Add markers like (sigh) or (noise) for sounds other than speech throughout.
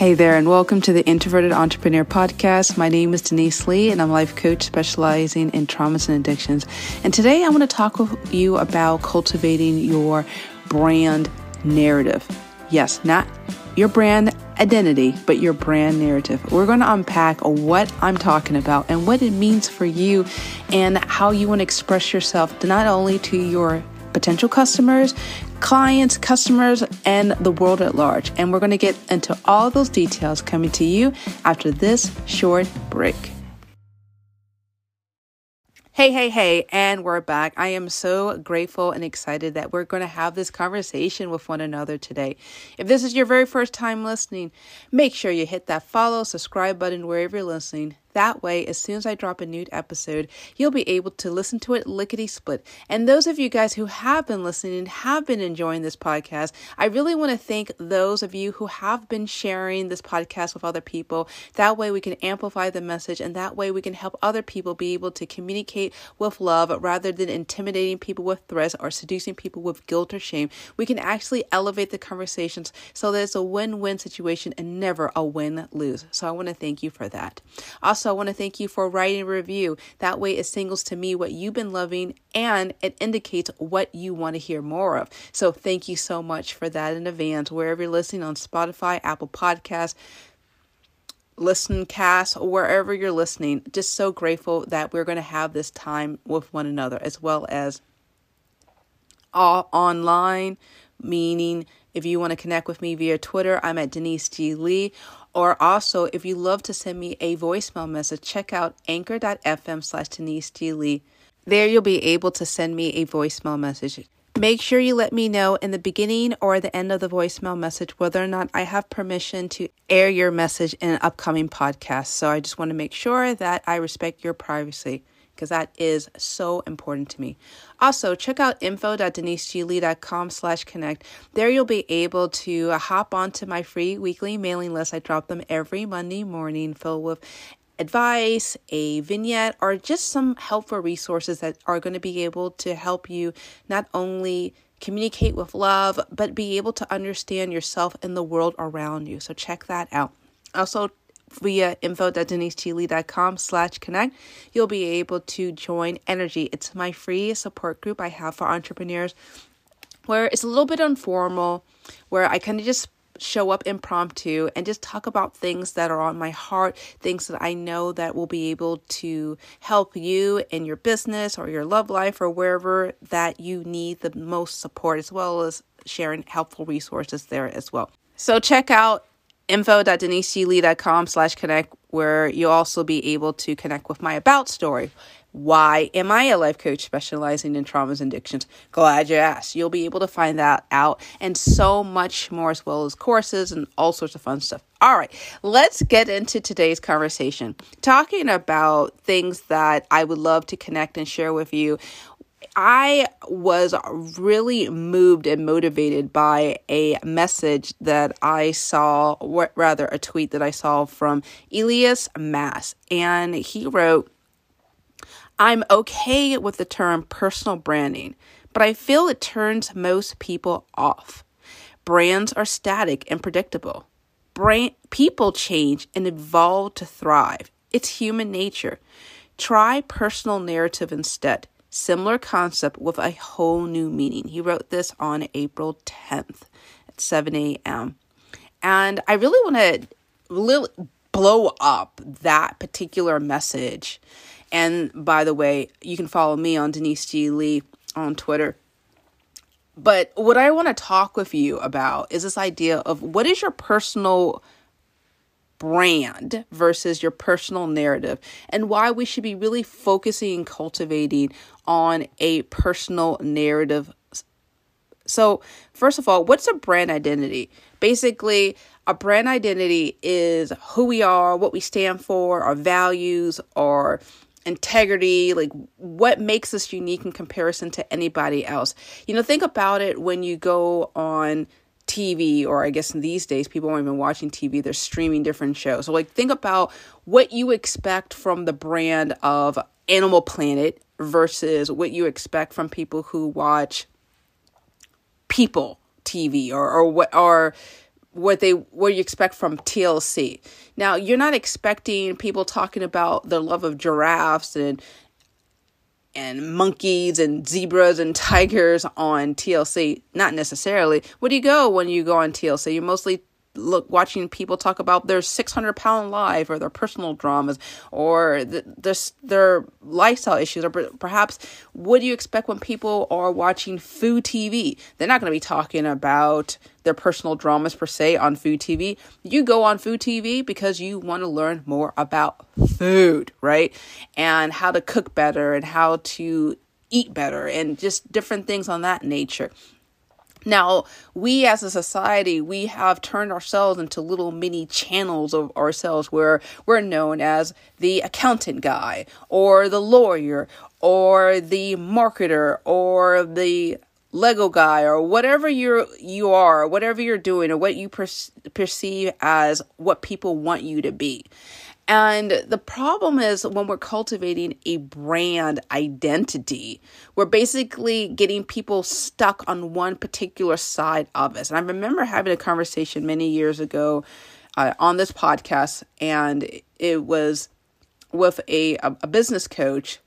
Hey there, and welcome to the Introverted Entrepreneur Podcast. My name is Denise Lee, and I'm a life coach specializing in traumas and addictions. And today I want to talk with you about cultivating your brand narrative. Yes, not your brand identity, but your brand narrative. We're going to unpack what I'm talking about and what it means for you and how you want to express yourself not only to your potential customers, clients, customers, and the world at large. And we're going to get into all those details coming to you after this short break. Hey, hey, hey, and we're back. I am so grateful and excited that we're going to have this conversation with one another today. If this is your very first time listening, make sure you hit that follow, subscribe button wherever you're listening. That way, as soon as I drop a new episode, you'll be able to listen to it lickety split. And those of you guys who have been listening, have been enjoying this podcast, I really want to thank those of you who have been sharing this podcast with other people. That way, we can amplify the message, and that way, we can help other people be able to communicate with love rather than intimidating people with threats or seducing people with guilt or shame. We can actually elevate the conversations so that it's a win win situation and never a win lose. So, I want to thank you for that. Also, also, I want to thank you for writing a review. That way, it signals to me what you've been loving and it indicates what you want to hear more of. So, thank you so much for that in advance, wherever you're listening on Spotify, Apple Podcasts. Listen cast wherever you're listening just so grateful that we're going to have this time with one another as well as all online meaning if you want to connect with me via Twitter, I'm at Denise G. Lee. Or also, if you love to send me a voicemail message, check out anchor.fm slash Denise G. Lee. There you'll be able to send me a voicemail message. Make sure you let me know in the beginning or the end of the voicemail message whether or not I have permission to air your message in an upcoming podcast. So I just want to make sure that I respect your privacy because that is so important to me. Also, check out info.deniseglee.com slash connect. There you'll be able to hop onto my free weekly mailing list. I drop them every Monday morning filled with advice, a vignette, or just some helpful resources that are going to be able to help you not only communicate with love, but be able to understand yourself and the world around you. So check that out. Also, via info.deniseglee.com slash connect, you'll be able to join Energy. It's my free support group I have for entrepreneurs where it's a little bit informal, where I kind of just show up impromptu and just talk about things that are on my heart, things that I know that will be able to help you in your business or your love life or wherever that you need the most support, as well as sharing helpful resources there as well. So check out info.deniseglee.com slash connect where you'll also be able to connect with my about story. Why am I a life coach specializing in traumas and addictions? Glad you asked. You'll be able to find that out and so much more, as well as courses and all sorts of fun stuff. All right, let's get into today's conversation. Talking about things that I would love to connect and share with you I was really moved and motivated by a message that I saw, or rather, a tweet that I saw from Elias Mass. And he wrote, I'm okay with the term personal branding, but I feel it turns most people off. Brands are static and predictable. Brand- people change and evolve to thrive. It's human nature. Try personal narrative instead. Similar concept with a whole new meaning. He wrote this on April 10th at 7 a.m. And I really want to blow up that particular message. And by the way, you can follow me on Denise G. Lee on Twitter. But what I want to talk with you about is this idea of what is your personal brand versus your personal narrative and why we should be really focusing and cultivating on a personal narrative. So, first of all, what's a brand identity? Basically, a brand identity is who we are, what we stand for, our values, our integrity, like what makes us unique in comparison to anybody else. You know, think about it when you go on TV, or I guess these days, people aren't even watching TV, they're streaming different shows. So, like, think about what you expect from the brand of Animal Planet versus what you expect from people who watch People TV or, or what, are what they what you expect from TLC. Now, you're not expecting people talking about the love of giraffes and and monkeys and zebras and tigers on TLC. Not necessarily. Where do you go when you go on TLC? You mostly look watching people talk about their 600 pound life or their personal dramas or the, the, their lifestyle issues or perhaps what do you expect when people are watching food tv they're not going to be talking about their personal dramas per se on food tv you go on food tv because you want to learn more about food right? And how to cook better and how to eat better and just different things on that nature now, we as a society, we have turned ourselves into little mini channels of ourselves where we're known as the accountant guy or the lawyer or the marketer or the Lego guy or whatever you're you are, whatever you're doing or what you per- perceive as what people want you to be. And the problem is when we're cultivating a brand identity, we're basically getting people stuck on one particular side of us. And I remember having a conversation many years ago uh, on this podcast, and it was with a, a business coach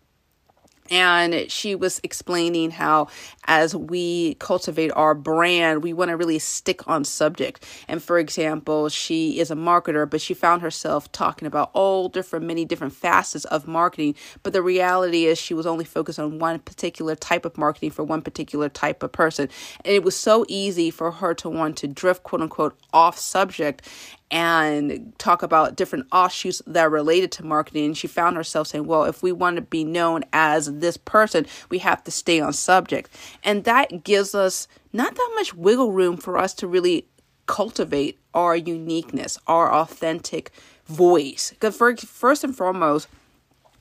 and she was explaining how as we cultivate our brand we want to really stick on subject. And for example she is a marketer but she found herself talking about all different many different facets of marketing. But the reality is she was only focused on one particular type of marketing for one particular type of person. And it was so easy for her to want to drift quote unquote off subject and talk about different offshoots that are related to marketing. And she found herself saying, well, if we want to be known as this person, we have to stay on subject. And that gives us not that much wiggle room for us to really cultivate our uniqueness, our authentic voice. Because first and foremost,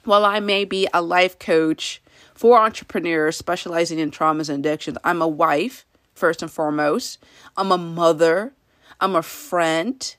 while I may be a life coach for entrepreneurs specializing in traumas and addictions, I'm a wife, first and foremost. I'm a mother. I'm a friend.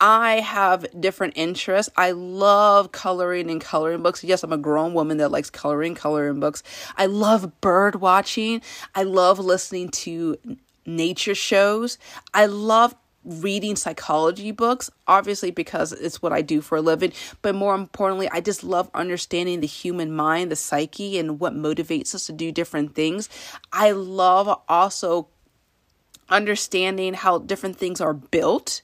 I have different interests. I love coloring and coloring books. Yes, I'm a grown woman that likes coloring, coloring books. I love bird watching. I love listening to nature shows. I love reading psychology books, obviously because it's what I do for a living, but more importantly, I just love understanding the human mind, the psyche, and what motivates us to do different things. I love also understanding how different things are built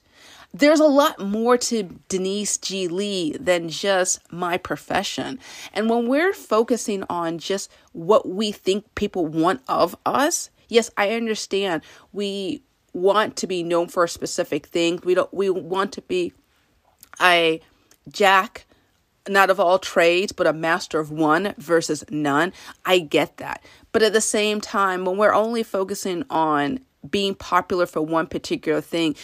there's a lot more to Denise G. Lee than just my profession. And when we're focusing on just what we think people want of us, yes, I understand we want to be known for a specific thing. We don't we want to be a jack not of all trades, but a master of one versus none. I get that. But at the same time, when we're only focusing on being popular for one particular thing,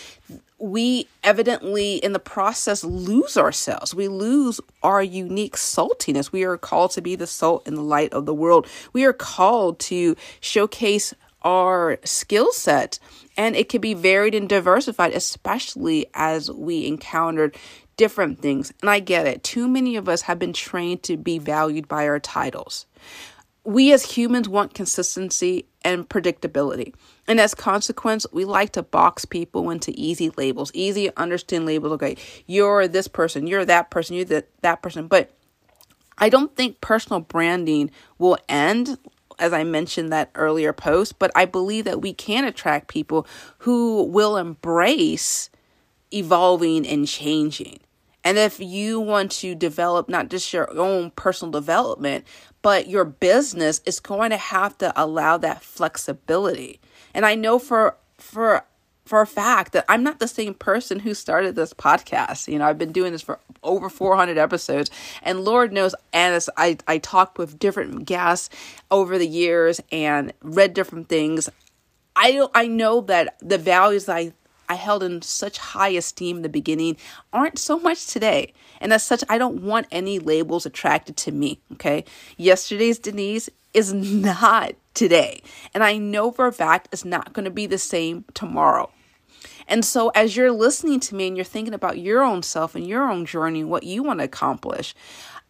we evidently in the process lose ourselves. We lose our unique saltiness. We are called to be the salt and the light of the world. We are called to showcase our skill set and it can be varied and diversified, especially as we encountered different things. And I get it. Too many of us have been trained to be valued by our titles. We as humans want consistency and predictability. And as consequence, we like to box people into easy labels, easy understand labels. Okay, you're this person, you're that person, you're that, that person. But I don't think personal branding will end, as I mentioned that earlier post, but I believe that we can attract people who will embrace evolving and changing. And if you want to develop not just your own personal development, but your business is going to have to allow that flexibility. And I know for for for a fact that I'm not the same person who started this podcast. You know, I've been doing this for over 400 episodes, and Lord knows, as I, I talked with different guests over the years and read different things, I I know that the values I I held in such high esteem in the beginning aren't so much today. And as such, I don't want any labels attracted to me. Okay. Yesterday's Denise is not today. And I know for a fact it's not going to be the same tomorrow. And so, as you're listening to me and you're thinking about your own self and your own journey, what you want to accomplish,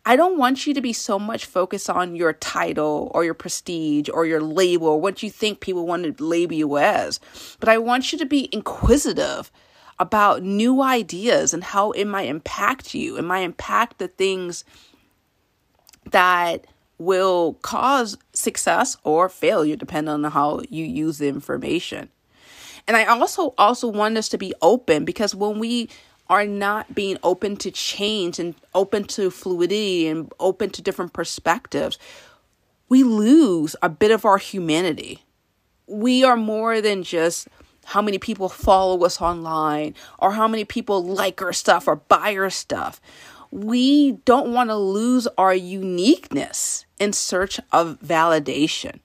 I don't want you to be so much focused on your title or your prestige or your label or what you think people want to label you as, but I want you to be inquisitive about new ideas and how it might impact you. It might impact the things that will cause success or failure depending on how you use the information. And I also also want us to be open because when we are not being open to change and open to fluidity and open to different perspectives, we lose a bit of our humanity. We are more than just how many people follow us online or how many people like our stuff or buy our stuff. We don't want to lose our uniqueness in search of validation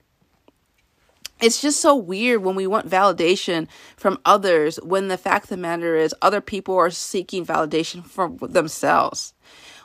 it's just so weird when we want validation from others when the fact of the matter is other people are seeking validation from themselves.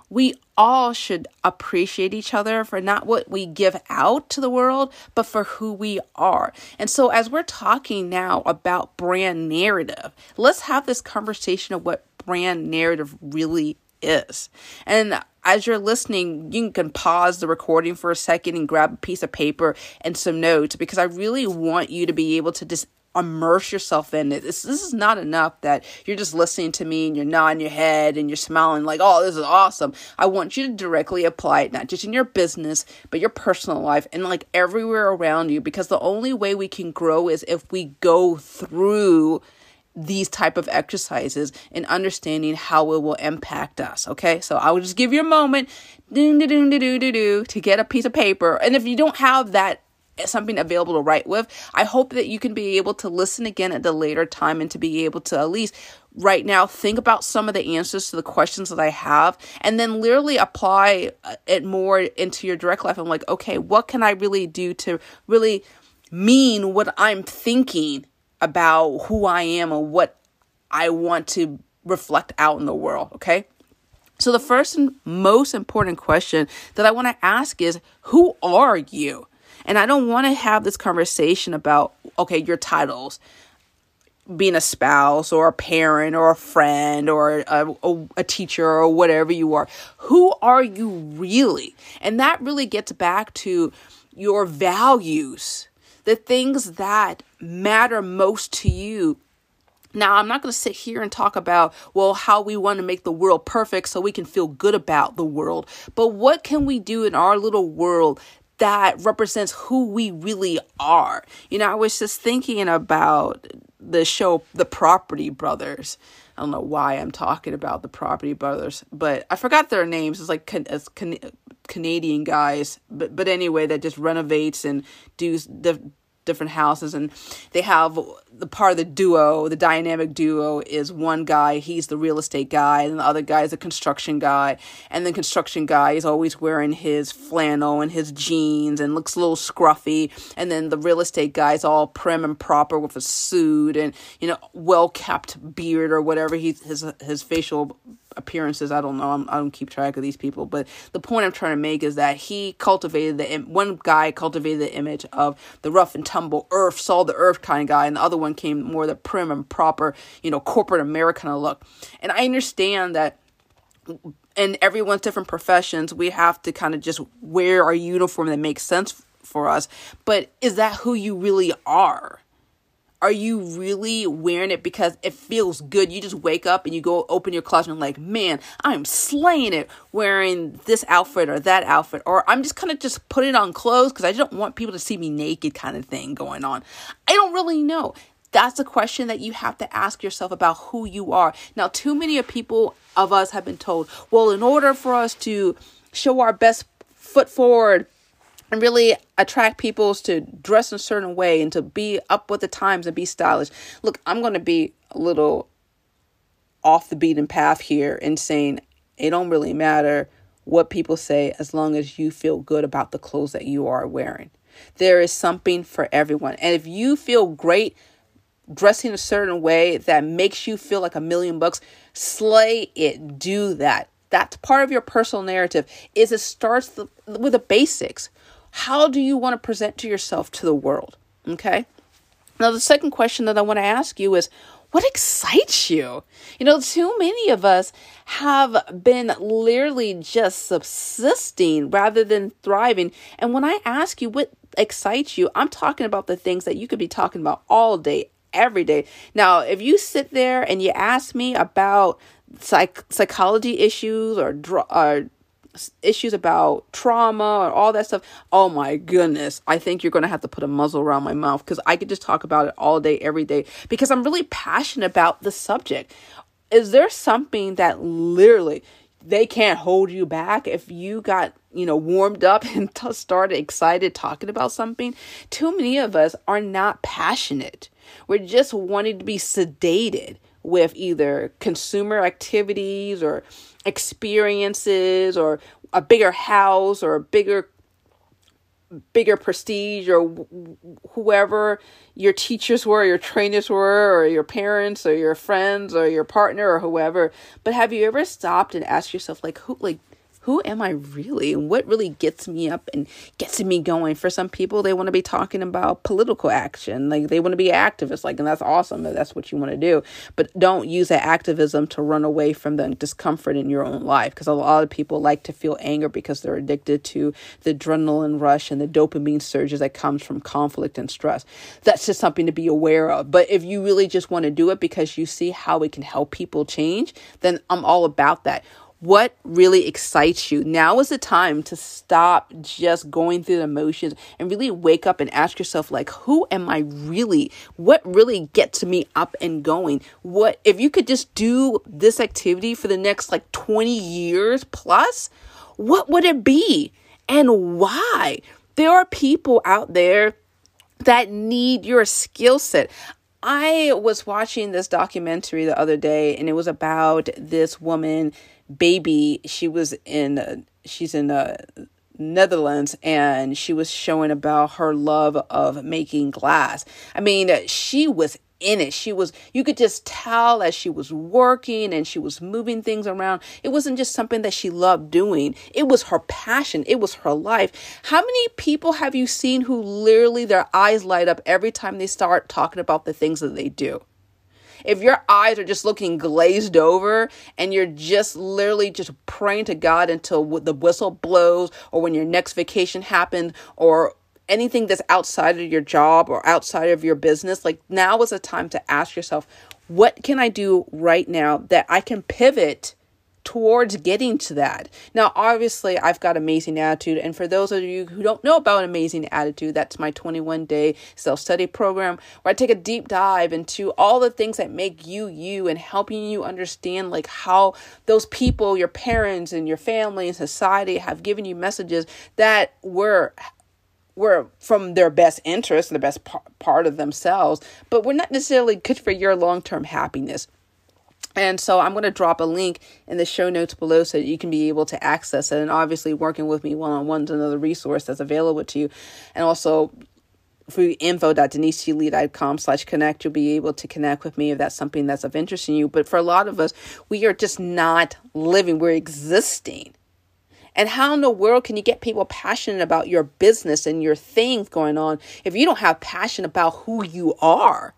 We all should appreciate each other for not what we give out to the world, but for who we are. And so, as we're talking now about brand narrative, let's have this conversation of what brand narrative really is. And as you're listening, you can pause the recording for a second and grab a piece of paper and some notes because I really want you to be able to just immerse yourself in it. This, this is not enough that you're just listening to me and you're nodding your head and you're smiling like, oh, this is awesome. I want you to directly apply it, not just in your business, but your personal life and like everywhere around you because the only way we can grow is if we go through these type of exercises and understanding how it will impact us okay? So i will just give you a moment to get a piece of paper. And if you don't have that something available to write with i hope that you can be able to listen again at the later time and to be able to at least right now think about some of the answers to the questions that i have and then literally apply uh, it more into your direct life. I'm like okay what can i really do to really mean what i'm thinking about who I am and what I want to reflect out in the world, okay? So, the first and most important question that I want to ask is Who are you? And I don't want to have this conversation about, okay, your titles, being a spouse or a parent or a friend or a, a, a, teacher or whatever you are. Who are you really? And that really gets back to your values the things that matter most to you. Now, I'm not going to sit here and talk about, well, how we want to make the world perfect so we can feel good about the world. But what can we do in our little world that represents who we really are? You know, I was just thinking about the show The Property Brothers. I don't know why I'm talking about the Property Brothers, but I forgot their names. It's like it's Canadian guys, but but anyway, that just renovates and do the different houses and they have the part of the duo the dynamic duo is one guy he's the real estate guy and the other guy is a construction guy and the construction guy is always wearing his flannel and his jeans and looks a little scruffy and then the real estate guy is all prim and proper with a suit and you know well kept beard or whatever he his his facial appearances. I don't know. I'm, I do not keep track of these people, but the point I'm trying to make is that he cultivated the one guy cultivated the image of the rough and tumble earth, saw the earth kind of guy, and the other one came more the prim and proper, you know, corporate American look. And I understand that in everyone's different professions, we have to kind of just wear our uniform that makes sense for us. But is that who you really are? Are you really wearing it because it feels good? You just wake up and you go open your closet and like, man, I'm slaying it wearing this outfit or that outfit, or I'm just kind of just putting on clothes because I don't want people to see me naked kind of thing going on. I don't really know. That's a question that you have to ask yourself about who you are. Now, too many of people of us have been told, well, in order for us to show our best foot forward, and really attract people to dress in a certain way and to be up with the times and be stylish. Look, I'm going to be a little off the beaten path here and saying it don't really matter what people say as long as you feel good about the clothes that you are wearing. There is something for everyone. And if you feel great dressing a certain way that makes you feel like a million bucks, slay it. Do that. That's part of your personal narrative. Is it starts the, with the basics. How do you want to present to yourself to the world? Okay. Now, the second question that I want to ask you is what excites you? You know, too many of us have been literally just subsisting rather than thriving. And when I ask you what excites you, I'm talking about the things that you could be talking about all day, every day. Now, if you sit there and you ask me about psych- psychology issues or, or issues about trauma or all that stuff, oh my goodness, I think you're going to have to put a muzzle around my mouth because I could just talk about it all day, every day because I'm really passionate about the subject. Is there something that literally they can't hold you back if you got you know warmed up (laughs) and t- started excited talking about something too many of us are not passionate we're just wanting to be sedated with either consumer activities or experiences or a bigger house or a bigger bigger prestige or whoever your teachers were, your trainers were, or your parents or your friends or your partner or whoever. But have you ever stopped and asked yourself, like, who, like, who am I really and what really gets me up and gets me going. For some people, they want to be talking about political action, like they want to be activists, like, and that's awesome that that's what you want to do. But don't use that activism to run away from the discomfort in your own life because a lot of people like to feel anger because they're addicted to the adrenaline rush and the dopamine surges that comes from conflict and stress. That's just something to be aware of. But if you really just want to do it because you see how it can help people change, then I'm all about that what really excites you. Now is the time to stop just going through the motions and really wake up and ask yourself like who am I really? What really gets me up and going? What if you could just do this activity for the next like 20 years plus, what would it be? And why? There are people out there that need your skill set. I was watching this documentary the other day and it was about this woman baby she was in uh, she's in the uh, Netherlands and she was showing about her love of making glass. I mean, she was in it. She was, you could just tell as she was working and she was moving things around. It wasn't just something that she loved doing, it was her passion, it was her life. How many people have you seen who literally their eyes light up every time they start talking about the things that they do? If your eyes are just looking glazed over and you're just literally just praying to God until the whistle blows or when your next vacation happens or anything that's outside of your job or outside of your business, like now is a time to ask yourself, what can I do right now that I can pivot towards getting to that. Now, obviously, I've got amazing attitude. And for those of you who don't know about amazing attitude, that's my 21 day self study program where I take a deep dive into all the things that make you you and helping you understand like how those people, your parents and your family and society have given you messages that were were from their best interest and the best part of themselves, but we're not necessarily good for your long term happiness. And so I'm going to drop a link in the show notes below so that you can be able to access it. And obviously, working with me one on one is another resource that's available to you. And also, through info.deniseglee.com slash connect, you'll be able to connect with me if that's something that's of interest in you. But for a lot of us, we are just not living, we're existing. And how in the world can you get people passionate about your business and your things going on if you don't have passion about who you are?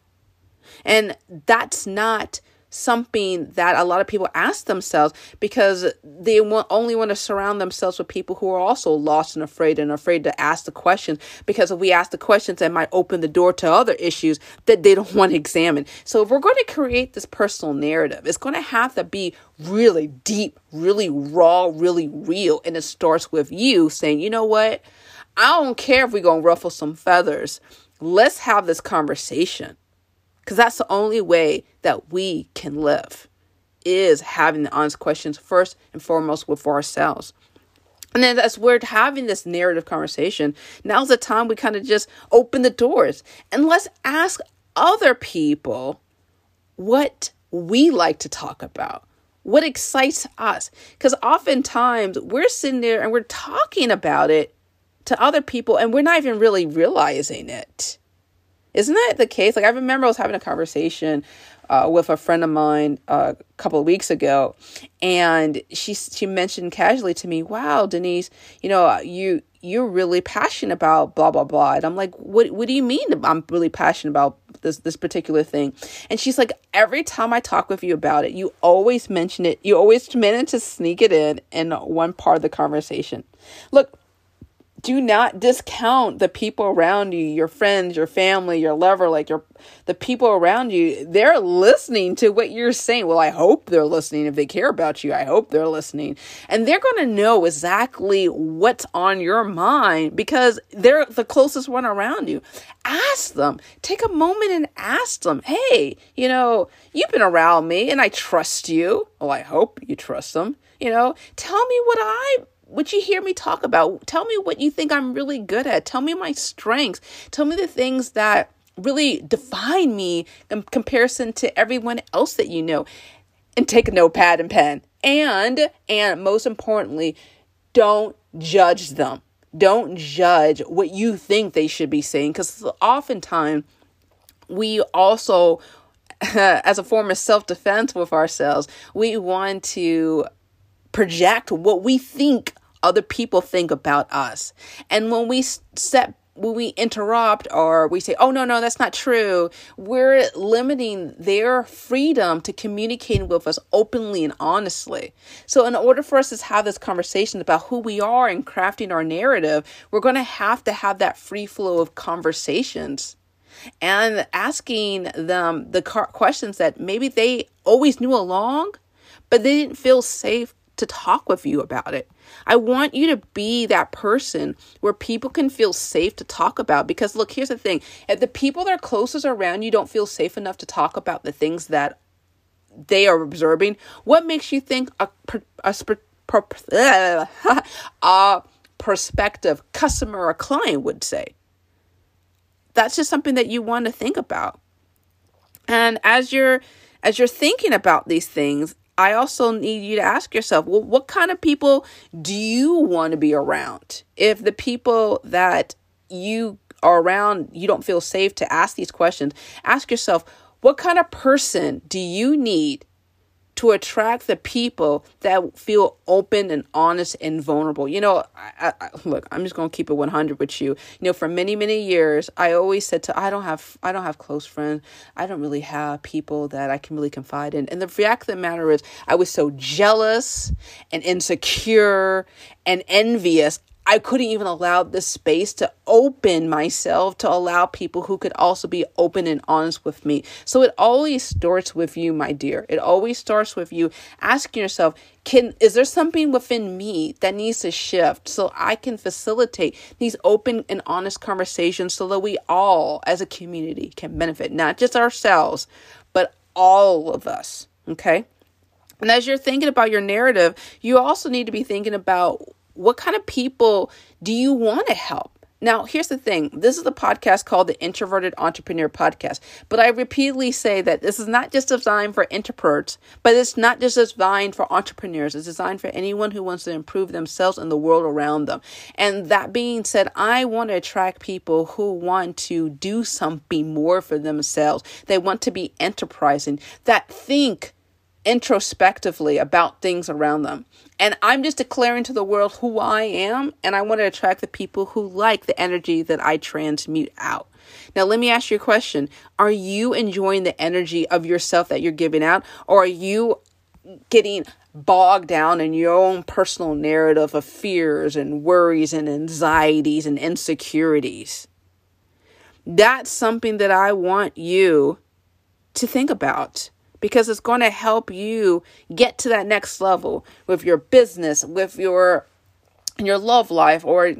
And that's not something that a lot of people ask themselves because they want, only want to surround themselves with people who are also lost and afraid and afraid to ask the questions. Because if we ask the questions that might open the door to other issues that they don't (laughs) want to examine so if we're going to create this personal narrative it's going to have to be really deep really raw really real. And it starts with you saying you know what? I don't care if we're going to ruffle some feathers. Let's have this conversation because that's the only way that we can live is having the honest questions first and foremost with ourselves. And then as we're having this narrative conversation, now's the time we kind of just open the doors and let's ask other people what we like to talk about, what excites us. Because oftentimes we're sitting there and we're talking about it to other people and we're not even really realizing it. Isn't that the case? Like I remember I was having a conversation uh, with a friend of mine uh, a couple of weeks ago, and she she mentioned casually to me, "Wow, Denise, you know you you're really passionate about blah blah blah." And I'm like, "What what do you mean? I'm really passionate about this this particular thing?" And she's like, "Every time I talk with you about it, you always mention it. You always manage to sneak it in in one part of the conversation." Look, do not discount the people around you, your friends, your family, your lover, like your the people around you. They're listening to what you're saying. Well, I hope they're listening. If they care about you, I hope they're listening. And they're going to know exactly what's on your mind because they're the closest one around you. Ask them. Take a moment and ask them, "Hey, you know, you've been around me and I trust you." Well, I hope you trust them. You know, tell me what I what you hear me talk about. Tell me what you think I'm really good at. Tell me my strengths. Tell me the things that really define me in comparison to everyone else that you know. And take a notepad and pen. And and most importantly, don't judge them. Don't judge what you think they should be saying because oftentimes we also (laughs) as a form of self-defense with ourselves, we want to project what we think other people think about us. And when we set when we interrupt or we say, oh, no, no, that's not true, we're limiting their freedom to communicating with us openly and honestly. So, in order for us to have this conversation about who we are and crafting our narrative, we're going to have to have that free flow of conversations and asking them the questions that maybe they always knew along, but they didn't feel safe to talk with you about it. I want you to be that person where people can feel safe to talk about. Because, look, here's the thing if the people that are closest around you don't feel safe enough to talk about the things that they are observing, what makes you think a, a, a, (laughs) a prospective customer or client would say? That's just something that you want to think about. And as you're as you're thinking about these things, I also need you to ask yourself, well, what kind of people do you want to be around? If the people that you are around, you don't feel safe to ask these questions, ask yourself, what kind of person do you need to attract the people that feel open and honest and vulnerable. You know, I, I, look, I'm just gonna keep it 100 with you. You know, for many many years, I always said to I don't have I don't have close friends. I don't really have people that I can really confide in. And the fact of the matter is, I was so jealous and insecure and envious. I couldn't even allow the space to open myself to allow people who could also be open and honest with me. So it always starts with you, my dear. It always starts with you asking yourself, can is there something within me that needs to shift so I can facilitate these open and honest conversations so that we all as a community can benefit, not just ourselves, but all of us, okay? And as you're thinking about your narrative, you also need to be thinking about what kind of people do you want to help? Now, here's the thing. This is a podcast called the Introverted Entrepreneur Podcast. But I repeatedly say that this is not just designed for introverts, but it's not just designed for entrepreneurs. It's designed for anyone who wants to improve themselves and the world around them. And that being said, I want to attract people who want to do something more for themselves. They want to be enterprising, that think introspectively about things around them. And I'm just declaring to the world who I am, and I want to attract the people who like the energy that I transmute out. Now, let me ask you a question Are you enjoying the energy of yourself that you're giving out, or are you getting bogged down in your own personal narrative of fears and worries and anxieties and insecurities? That's something that I want you to think about because it's going to help you get to that next level with your business, with your your love life or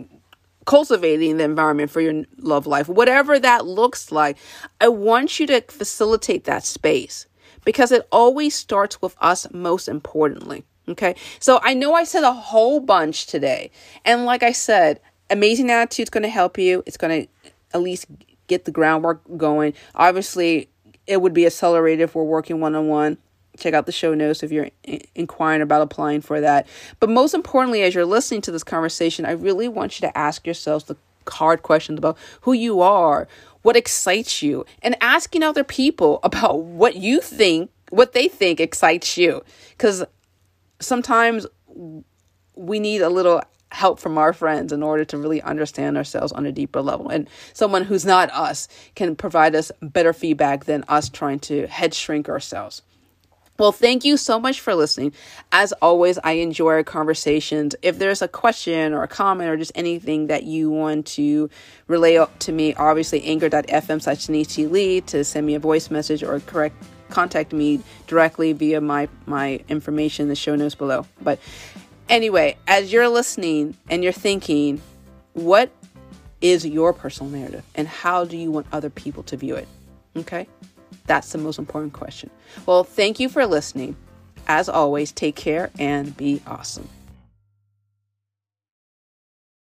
cultivating the environment for your love life, whatever that looks like. I want you to facilitate that space because it always starts with us most importantly. Okay. So I know I said a whole bunch today. And like I said, amazing attitude is going to help you. It's going to at least get the groundwork going. Obviously, it would be accelerated if we're working one on one. Check out the show notes if you're inquiring about applying for that. But most importantly, as you're listening to this conversation, I really want you to ask yourselves the hard questions about who you are, what excites you, and asking other people (laughs) about what you think, what they think excites you. Because sometimes we need a little help from our friends in order to really understand ourselves on a deeper level. And someone who's not us can provide us better feedback than us trying to head shrink ourselves. Well, thank you so much for listening. As always, I enjoy our conversations. If there's a question or a comment or just anything that you want to relay to me, obviously anchor.fm slash Lee to send me a voice message or correct contact me directly via my my information in the show notes below. But anyway, as you're listening and you're thinking, what is your personal narrative and how do you want other people to view it? Okay? That's the most important question. Well, thank you for listening. As always, take care and be awesome.